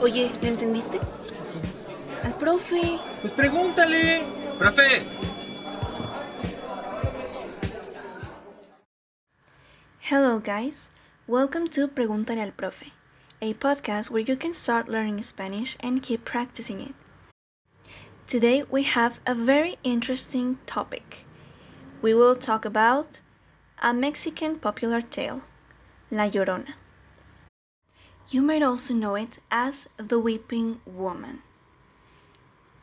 Oye, ¿le entendiste? Al profe. Pues pregúntale. Profe. Hello, guys. Welcome to Pregúntale al Profe, a podcast where you can start learning Spanish and keep practicing it. Today, we have a very interesting topic. We will talk about a Mexican popular tale, La Llorona. You might also know it as the Weeping Woman.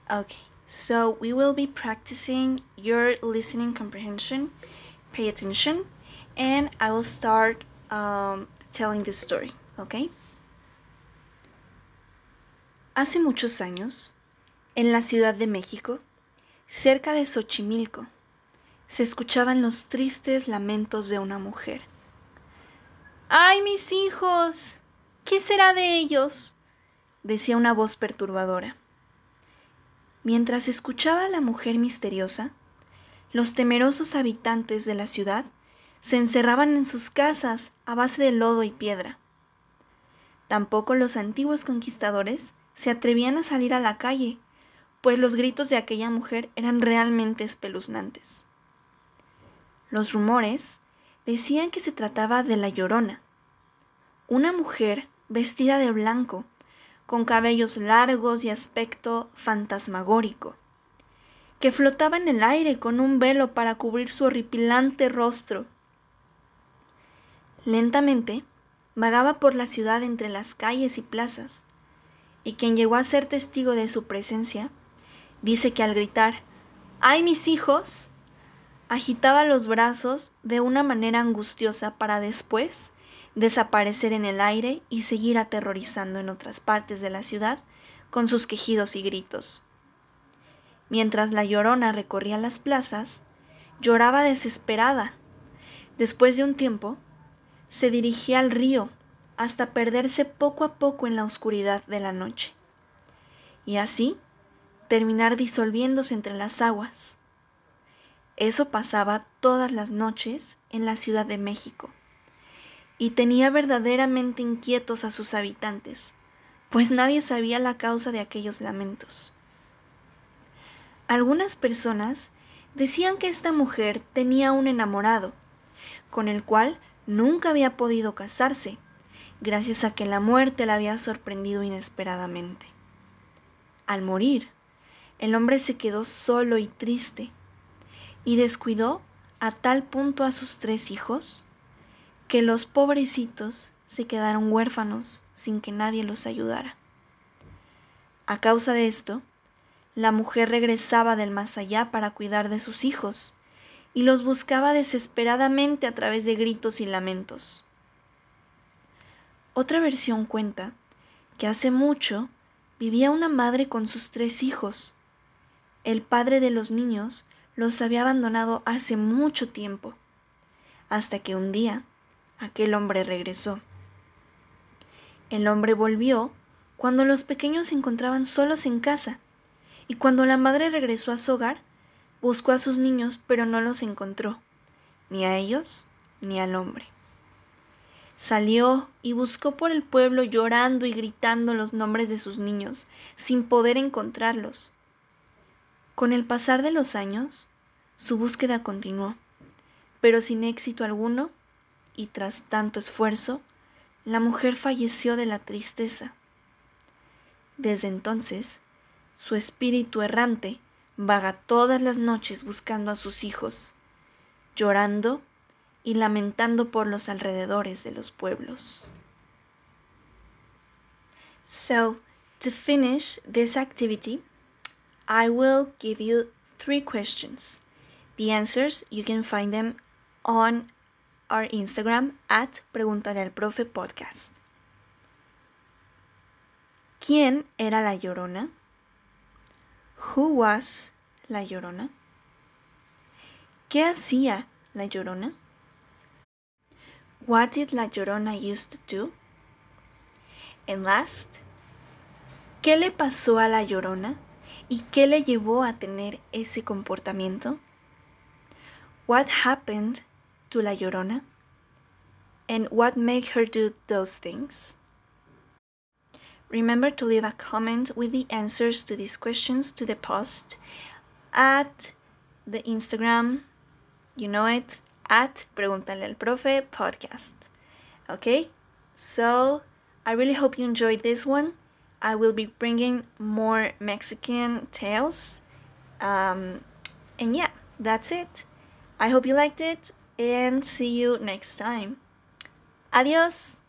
Okay, so we will be practicing your listening comprehension. Pay attention, and I will start um, telling the story, okay? Hace muchos años, en la Ciudad de México, cerca de Xochimilco, se escuchaban los tristes lamentos de una mujer. ¡Ay, mis hijos! ¿Qué será de ellos? decía una voz perturbadora. Mientras escuchaba a la mujer misteriosa, los temerosos habitantes de la ciudad se encerraban en sus casas a base de lodo y piedra. Tampoco los antiguos conquistadores se atrevían a salir a la calle, pues los gritos de aquella mujer eran realmente espeluznantes. Los rumores decían que se trataba de la Llorona, una mujer vestida de blanco, con cabellos largos y aspecto fantasmagórico, que flotaba en el aire con un velo para cubrir su horripilante rostro. Lentamente vagaba por la ciudad entre las calles y plazas, y quien llegó a ser testigo de su presencia, dice que al gritar ¡Ay mis hijos! agitaba los brazos de una manera angustiosa para después desaparecer en el aire y seguir aterrorizando en otras partes de la ciudad con sus quejidos y gritos. Mientras la llorona recorría las plazas, lloraba desesperada. Después de un tiempo, se dirigía al río hasta perderse poco a poco en la oscuridad de la noche, y así terminar disolviéndose entre las aguas. Eso pasaba todas las noches en la Ciudad de México y tenía verdaderamente inquietos a sus habitantes, pues nadie sabía la causa de aquellos lamentos. Algunas personas decían que esta mujer tenía un enamorado, con el cual nunca había podido casarse, gracias a que la muerte la había sorprendido inesperadamente. Al morir, el hombre se quedó solo y triste, y descuidó a tal punto a sus tres hijos que los pobrecitos se quedaron huérfanos sin que nadie los ayudara. A causa de esto, la mujer regresaba del más allá para cuidar de sus hijos y los buscaba desesperadamente a través de gritos y lamentos. Otra versión cuenta que hace mucho vivía una madre con sus tres hijos. El padre de los niños los había abandonado hace mucho tiempo, hasta que un día aquel hombre regresó. El hombre volvió cuando los pequeños se encontraban solos en casa, y cuando la madre regresó a su hogar, buscó a sus niños, pero no los encontró, ni a ellos ni al hombre. Salió y buscó por el pueblo llorando y gritando los nombres de sus niños, sin poder encontrarlos. Con el pasar de los años, su búsqueda continuó, pero sin éxito alguno y tras tanto esfuerzo, la mujer falleció de la tristeza. Desde entonces, su espíritu errante vaga todas las noches buscando a sus hijos, llorando y lamentando por los alrededores de los pueblos. So, to finish this activity, I will give you three questions. The answers you can find them on Instagram at al Profe Podcast. ¿Quién era la Llorona? Who was la Llorona? ¿Qué hacía la Llorona? What did la Llorona used to do? And last, ¿qué le pasó a la Llorona y qué le llevó a tener ese comportamiento? What happened to La Llorona? And what made her do those things? remember to leave a comment with the answers to these questions to the post at the Instagram, you know it, at Pregúntale al Profe podcast. Okay? So, I really hope you enjoyed this one. I will be bringing more Mexican tales. Um, and yeah, that's it. I hope you liked it and see you next time. Adios!